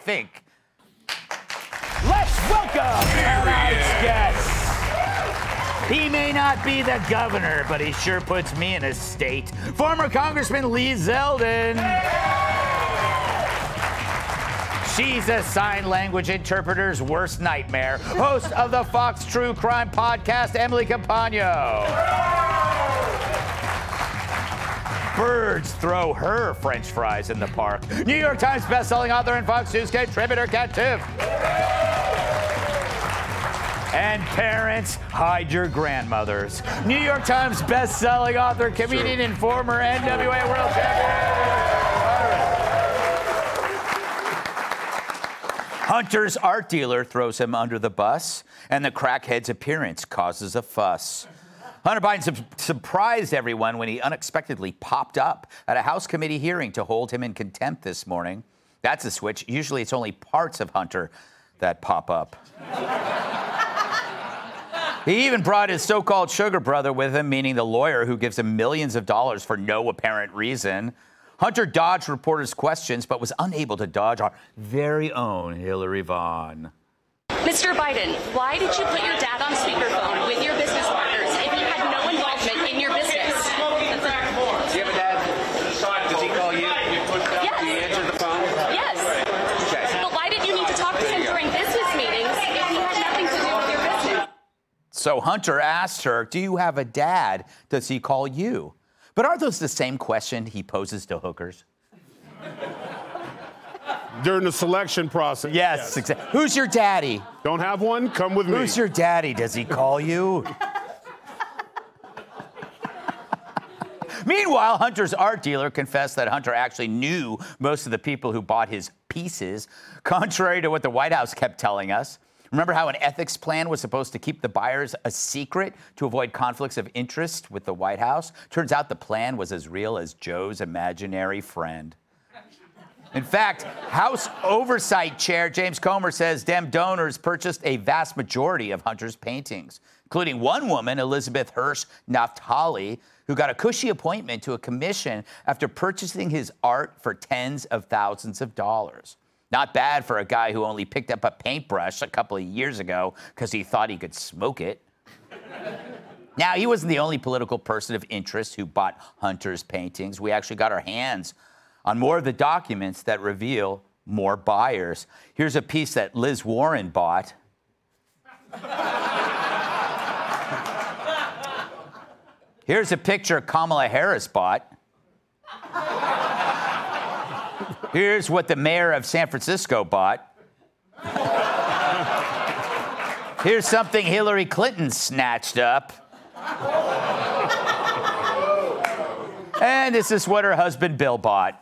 think. Let's welcome tonight's guest. He may not be the governor, but he sure puts me in a state. Former Congressman Lee Zeldin. She's a sign language interpreter's worst nightmare. Host of the Fox True Crime podcast, Emily Compagno. Birds throw her French fries in the park. New York Times bestselling author and Fox News contributor Kat Timpf. And parents, hide your grandmothers. New York Times bestselling author, comedian, and former NWA World Champion. Hunter's art dealer throws him under the bus, and the crackhead's appearance causes a fuss. Hunter Biden su- surprised everyone when he unexpectedly popped up at a House committee hearing to hold him in contempt this morning. That's a switch. Usually it's only parts of Hunter that pop up. he even brought his so called sugar brother with him, meaning the lawyer who gives him millions of dollars for no apparent reason. Hunter dodged reporters' questions, but was unable to dodge our very own Hillary Vaughn. Mr. Biden, why did you put your dad on speakerphone with your business partners if he had no involvement in your business? Do you have a dad? Does he call you? Yes. Do you answer the phone? Yes. Okay. But why did you need to talk to him during business meetings if he had nothing to do with your business? So Hunter asked her, Do you have a dad? Does he call you? But aren't those the same question he poses to hookers? During the selection process. Yes, exactly. Who's your daddy? Don't have one? Come with me. Who's your daddy? Does he call you? Meanwhile, Hunter's art dealer confessed that Hunter actually knew most of the people who bought his pieces, contrary to what the White House kept telling us. Remember how an ethics plan was supposed to keep the buyers a secret to avoid conflicts of interest with the White House? Turns out the plan was as real as Joe's imaginary friend. In fact, House Oversight Chair James Comer says Dem donors purchased a vast majority of Hunter's paintings, including one woman, Elizabeth Hirsch Naftali, who got a cushy appointment to a commission after purchasing his art for tens of thousands of dollars. Not bad for a guy who only picked up a paintbrush a couple of years ago because he thought he could smoke it. Now, he wasn't the only political person of interest who bought Hunter's paintings. We actually got our hands on more of the documents that reveal more buyers. Here's a piece that Liz Warren bought. Here's a picture Kamala Harris bought. Here's what the mayor of San Francisco bought. Here's something Hillary Clinton snatched up. And this is what her husband Bill bought.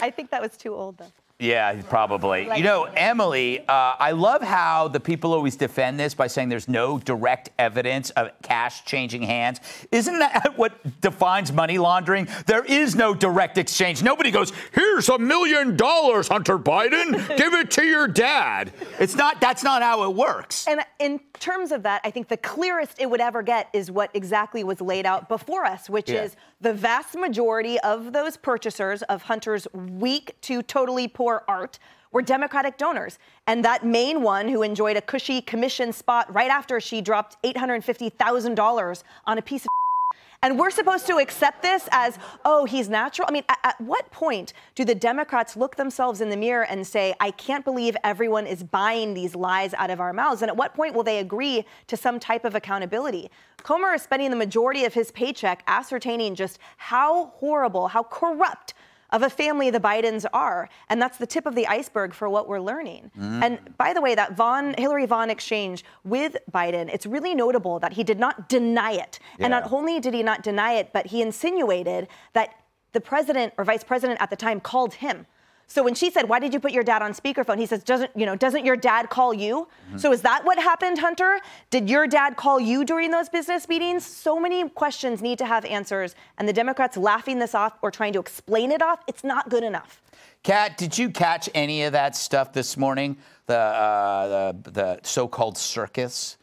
I think that was too old, though. Yeah, probably. You know, Emily, uh, I love how the people always defend this by saying there's no direct evidence of cash changing hands. Isn't that what defines money laundering? There is no direct exchange. Nobody goes, here's a million dollars, Hunter Biden. Give it to your dad. It's not, that's not how it works. And in terms of that, I think the clearest it would ever get is what exactly was laid out before us, which Yeah. is the vast majority of those purchasers of Hunter's weak to totally poor art were Democratic donors. And that main one who enjoyed a cushy commission spot right after she dropped $850,000 on a piece of and we're supposed to accept this as, oh, he's natural. I mean, at, at what point do the Democrats look themselves in the mirror and say, I can't believe everyone is buying these lies out of our mouths? And at what point will they agree to some type of accountability? Comer is spending the majority of his paycheck ascertaining just how horrible, how corrupt of a family the Bidens are. And that's the tip of the iceberg for what we're learning. Mm. And by the way, that Vaughn, Hillary Vaughn exchange with Biden, it's really notable that he did not deny it. And not only did he not deny it, but he insinuated that the president or vice president at the time called him. So when she said, "Why did you put your dad on speakerphone?" He says, "Doesn't you know? Doesn't your dad call you?" So is that what happened, Hunter? Did your dad call you during those business meetings? So many questions need to have answers, and the Democrats laughing this off or trying to explain it off, it's not good enough. Kat, did you catch any of that stuff this morning? The uh, the, the so-called circus.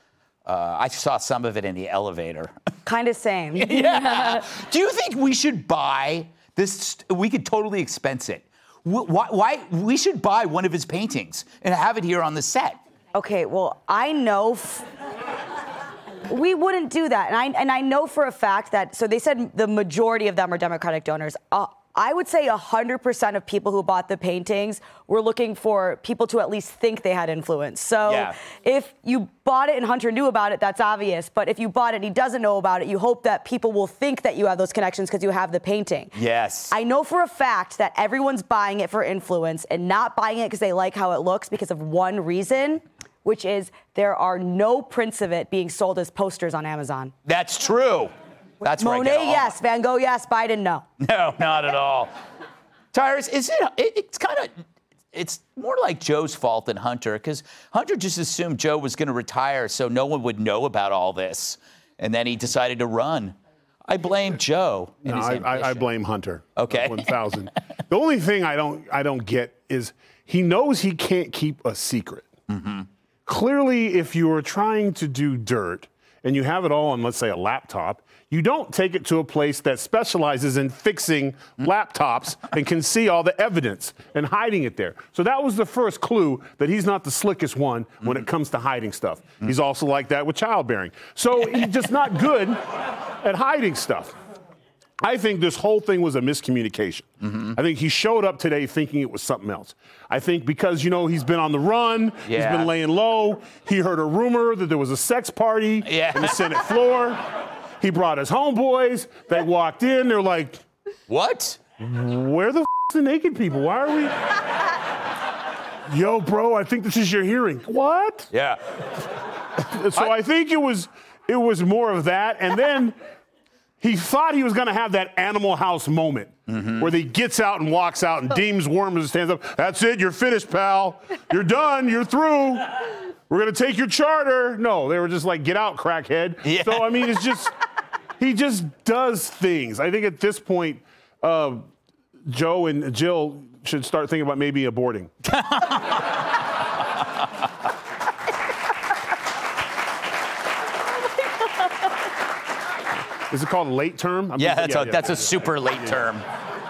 Uh, I saw some of it in the elevator. Kind of same. yeah. Do you think we should buy this? We could totally expense it. Wh- Why, why? We should buy one of his paintings and have it here on the set. Okay, well, I know f- we wouldn't do that, and I and I know for a fact that. So they said the majority of them are Democratic donors. Uh, I would say 100% of people who bought the paintings were looking for people to at least think they had influence. So Yeah. if you bought it and Hunter knew about it, that's obvious. But if you bought it and he doesn't know about it, you hope that people will think that you have those connections because you have the painting. Yes. I know for a fact that everyone's buying it for influence and not buying it because they like how it looks because of one reason, which is there are no prints of it being sold as posters on Amazon. That's true. That's where I Monet, get all- yes. Van Gogh, yes. Biden, no. No, not at all. Tyrus, is it? it it's kind of. It's more like Joe's fault than Hunter, because Hunter just assumed Joe was going to retire, so no one would know about all this, and then he decided to run. I blame Joe. and No, his I, I, I blame Hunter. Okay. One thousand. the only thing I don't I don't get is he knows he can't keep a secret. Mm-hmm. Clearly, if you are trying to do dirt and you have it all on, let's say, a laptop, you don't take it to a place that specializes in fixing laptops and can see all the evidence and hiding it there. So that was the first clue that he's not the slickest one when it comes to hiding stuff. He's also like that with childbearing. So he's just not good at hiding stuff. I think this whole thing was a miscommunication. Mm-hmm. I think he showed up today thinking it was something else. I think because, you know, he's been on the run, he's been laying low, he heard a rumor that there was a sex party Yeah. in the Senate floor. He brought his homeboys. They walked in. They're like, What? where the f- the naked people? Why are we? Yo, bro, I think this is your hearing. What? Yeah. So I think it was it was more of that, and then he thought he was going to have that Animal House moment mm-hmm. where he gets out and walks out, and Dean Wormer and stands up. That's it, you're finished, pal. You're done. You're through. We're going to take your charter. No, they were just like, get out, crackhead. Yeah. So I mean, it's just he just does things. I think at this point, uh, Joe and Jill should start thinking about maybe aborting. Is it called late term? I mean, Yeah, that's a yeah. that's a super late term.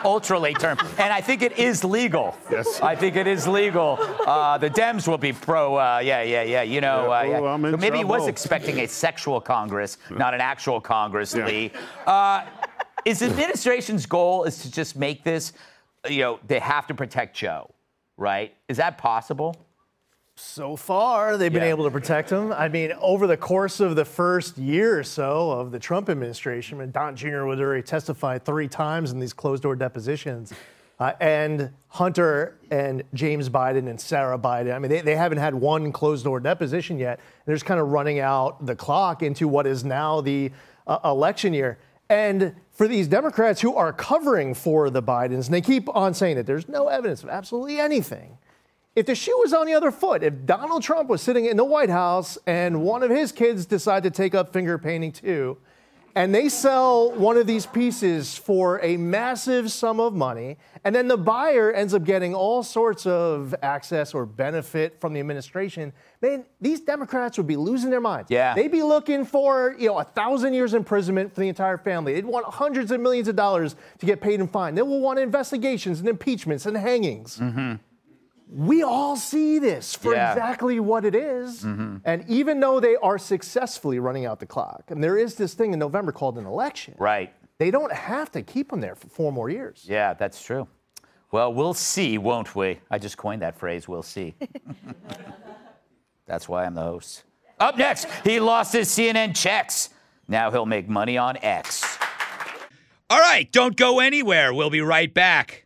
Ultra late term, and I think it is legal. Yes. I think it is legal. Uh, the Dems will be pro. Uh, yeah, yeah, yeah. You know, Yeah, uh, yeah. well, I'm in So maybe he was expecting a sexual Congress, not an actual Congress. Lee. Uh, is the administration's goal is to just make this? You know, they have to protect Joe, right? Is that possible? So far, they've been Yeah. able to protect him. I mean, over the course of the first year or so of the Trump administration, I mean, Don Jr. was already testified three times in these closed door depositions. Uh, and Hunter and James Biden and Sarah Biden, I mean, they, they haven't had one closed door deposition yet. They're just kind of running out the clock into what is now the uh, election year. And for these Democrats who are covering for the Bidens, and they keep on saying that there's no evidence of absolutely anything. If the shoe was on the other foot, if Donald Trump was sitting in the White House and one of his kids decided to take up finger painting too, and they sell one of these pieces for a massive sum of money, and then the buyer ends up getting all sorts of access or benefit from the administration, man, these Democrats would be losing their minds. Yeah. They'd be looking for, you know, a thousand years imprisonment for the entire family. They'd want hundreds of millions of dollars to get paid in fine. They will want investigations and impeachments and hangings. Mm-hmm. We all see this for Yeah. exactly what it is. Mm-hmm. And even though they are successfully running out the clock, and there is this thing in November called an election, Right. they don't have to keep them there for four more years. Yeah, that's true. Well, we'll see, won't we? I just coined that phrase, we'll see. that's why I'm the host. Up next, he lost his CNN checks. Now he'll make money on X. All right, don't go anywhere. We'll be right back.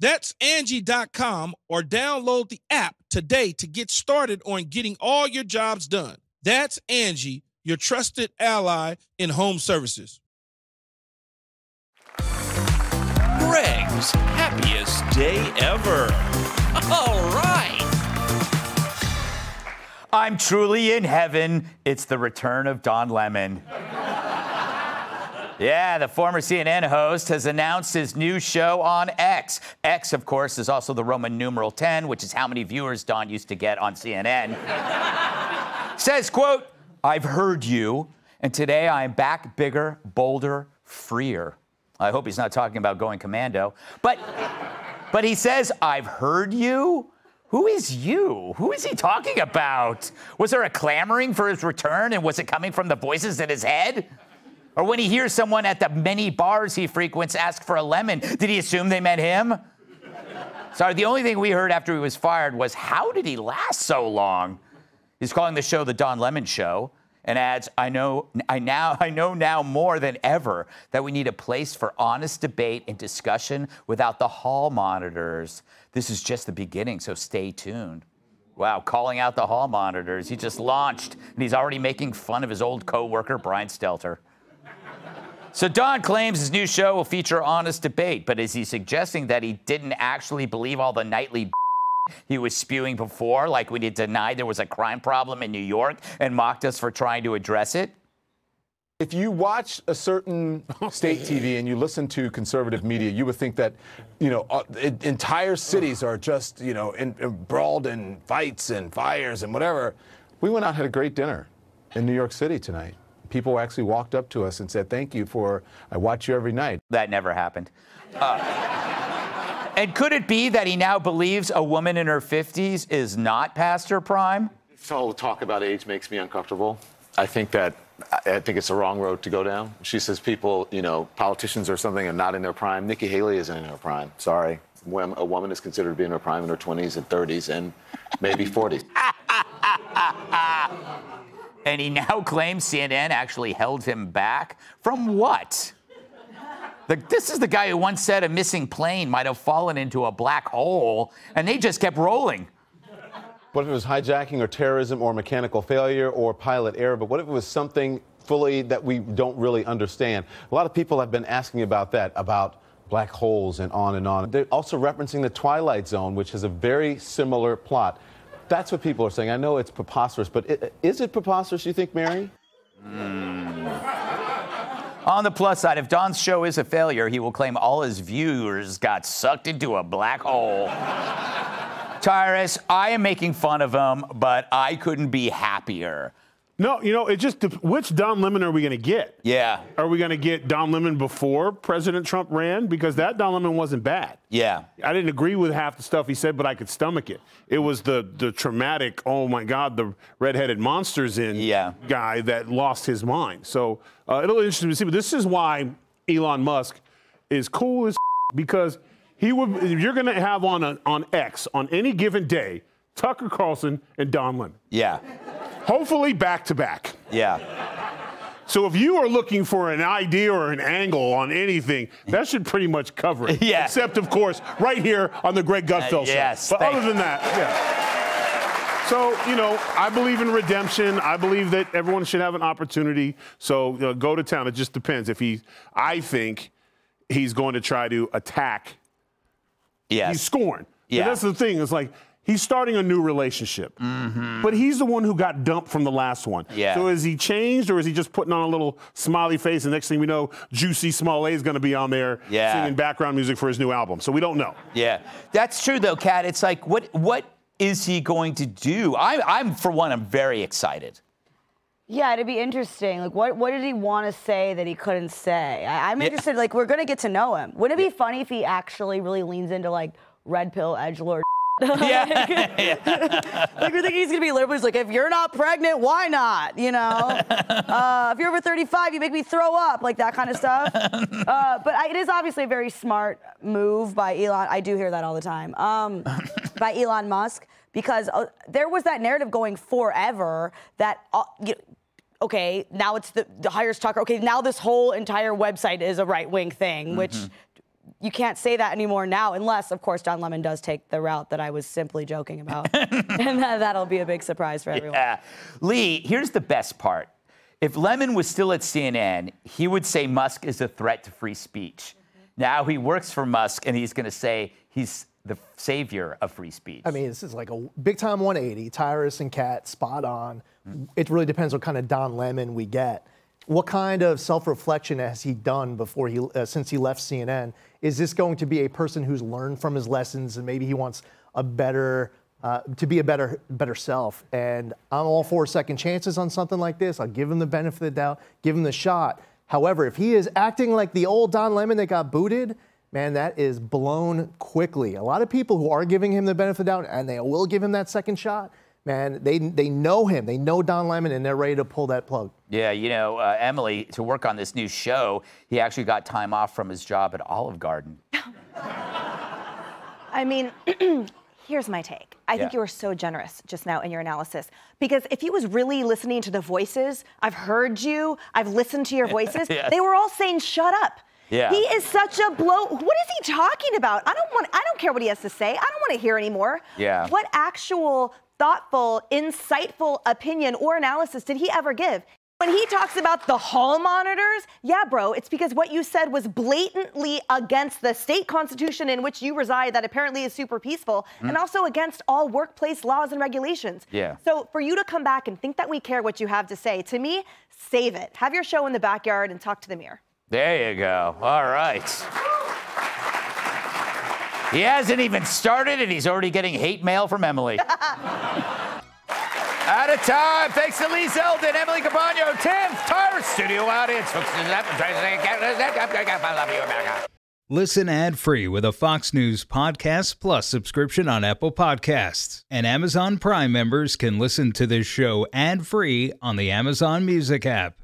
That's Angie.com or download the app today to get started on getting all your jobs done. That's Angie, your trusted ally in home services. Greg's happiest day ever. All right. I'm truly in heaven. It's the return of Don Lemon. Yeah, the former CNN host has announced his new show on X. X, of course, is also the Roman numeral 10, which is how many viewers Don used to get on CNN. Says, quote, I've heard you, and today I am back bigger, bolder, freer. I hope he's not talking about going commando. But but he says, I've heard you. Who is you? Who is he talking about? Was there a clamoring for his return and was it coming from the voices in his head? Or when he hears someone at the many bars he frequents ask for a lemon, did he assume they meant him? Sorry, the only thing we heard after he was fired was how did he last so long? He's calling the show the Don Lemon Show and adds, I know I now I know now more than ever that we need a place for honest debate and discussion without the hall monitors. This is just the beginning, so stay tuned. Wow, calling out the hall monitors. He just launched and he's already making fun of his old co-worker Brian Stelter. So Don claims his new show will feature honest debate, but is he suggesting that he didn't actually believe all the nightly he was spewing before, like when he denied there was a crime problem in New York and mocked us for trying to address it? If you watch a certain state TV and you listen to conservative media, you would think that, you know, uh, entire cities are just, you know, embroiled in fights and fires and whatever. We went out had a great dinner in New York City tonight people actually walked up to us and said, Thank you for, I watch you every night. That never happened. Uh, and could it be that he now believes a woman in her 50s is not past her prime? All the talk about age makes me uncomfortable. I think that I think it's the wrong road to go down. She says people, you know, politicians or something are not in their prime. Nikki Haley isn't in her prime. Sorry. When a woman is considered to be in her prime in her 20s and 30s and maybe 40s. And he now claims CNN actually held him back. From what? The, this is the guy who once said a missing plane might have fallen into a black hole, and they just kept rolling. What if it was hijacking or terrorism or mechanical failure or pilot error? But what if it was something fully that we don't really understand? A lot of people have been asking about that, about black holes and on and on. They're also referencing the Twilight Zone, which has a very similar plot. That's what people are saying. I know it's preposterous, but it, is it preposterous, you think, Mary? Mm. On the plus side, if Don's show is a failure, he will claim all his viewers got sucked into a black hole. Tyrus, I am making fun of him, but I couldn't be happier. No, you know, it just which Don Lemon are we going to get? Yeah. Are we going to get Don Lemon before President Trump ran? Because that Don Lemon wasn't bad. Yeah. I didn't agree with half the stuff he said, but I could stomach it. It was the the traumatic, oh my God, the redheaded monsters in yeah. guy that lost his mind. So uh, it'll be interesting to see. But this is why Elon Musk is cool as because he would. You're going to have on a, on X on any given day Tucker Carlson and Don Lemon. Yeah. Hopefully back to back. Yeah. So if you are looking for an idea or an angle on anything, that should pretty much cover it. Yeah. Except, of course, right here on the Greg Gutfeld Uh, show. yes, But other than that, yeah. So, you know, I believe in redemption. I believe that everyone should have an opportunity. So uh, go to town. It just depends. If he, I think he's going to try to attack. Yes. He's scorned. Yeah. And that's the thing. It's like he's starting a new relationship. But he's the one who got dumped from the last one. Mm-hmm. Yeah. So is he changed or is he just putting on a little smiley face? And next thing we know, Jussie Smollett is going to be on there Yeah. singing background music for his new album. So we don't know. Yeah, that's true though, Kat. It's like, what what is he going to do? I'm, I'm for one, I'm very excited. Yeah, it'd be interesting. Like, what, what did he want to say that he couldn't say? I, I'm Yeah. interested. Like, we're gonna get to know him. Wouldn't it be funny if he actually really leans into like red pill edge lord? Yeah. like we're thinking he's gonna be liberal. He's like, if you're not pregnant, why not? You know, uh, if you're over 35, you make me throw up, like that kind of stuff. Uh, but I, it is obviously a very smart move by Elon. I do hear that all the time. Um, by Elon Musk because uh, there was that narrative going forever that. Uh, you, Okay, now it's the, the hires Tucker. Okay, now this whole entire website is a right wing thing, which you can't say that anymore now, unless, of course, John Lemon does take the route that I was simply joking about. and that, that'll be a big surprise for everyone. Yeah. Lee, here's the best part. If Lemon was still at CNN, he would say Musk is a threat to free speech. Mm-hmm. Now he works for Musk and he's going to say he's the savior of free speech. I mean, this is like a big time 180. Tyrus and Kat, spot on. Mm. It really depends what kind of Don Lemon we get. What kind of self-reflection has he done before he, uh, since he left CNN? Is this going to be a person who's learned from his lessons and maybe he wants a better, uh, to be a better, better self? And I'm all for second chances on something like this. I'll give him the benefit of the doubt, give him the shot. However, if he is acting like the old Don Lemon that got booted, man, that is blown quickly. A lot of people who are giving him the benefit of the doubt and they will give him that second shot, man, they, they know him. They know Don Lemon and they're ready to pull that plug. Yeah, you know, uh, Emily, to work on this new show, he actually got time off from his job at Olive Garden. I mean, here's my take. I think you were so generous just now in your analysis. Because if he was really listening to the voices, I've heard you, I've listened to your voices, Yes. they were all saying, shut up. Yeah. He is such a blow. What is he talking about? I don't want I don't care what he has to say. I don't want to hear anymore. Yeah. What actual thoughtful, insightful opinion or analysis did he ever give? When he talks about the hall monitors, yeah, bro, it's because what you said was blatantly against the state constitution in which you reside, that apparently is super peaceful, mm-hmm. and also against all workplace laws and regulations. Yeah. So for you to come back and think that we care what you have to say, to me, save it. Have your show in the backyard and talk to the mirror. There you go. All right. He hasn't even started and he's already getting hate mail from Emily. Out of time. Thanks to Lee Zeldin, Emily Compagno, Timpf, Tyler, studio audience. I love you, America. Listen ad free with a Fox News Podcast Plus subscription on Apple Podcasts. And Amazon Prime members can listen to this show ad free on the Amazon Music app.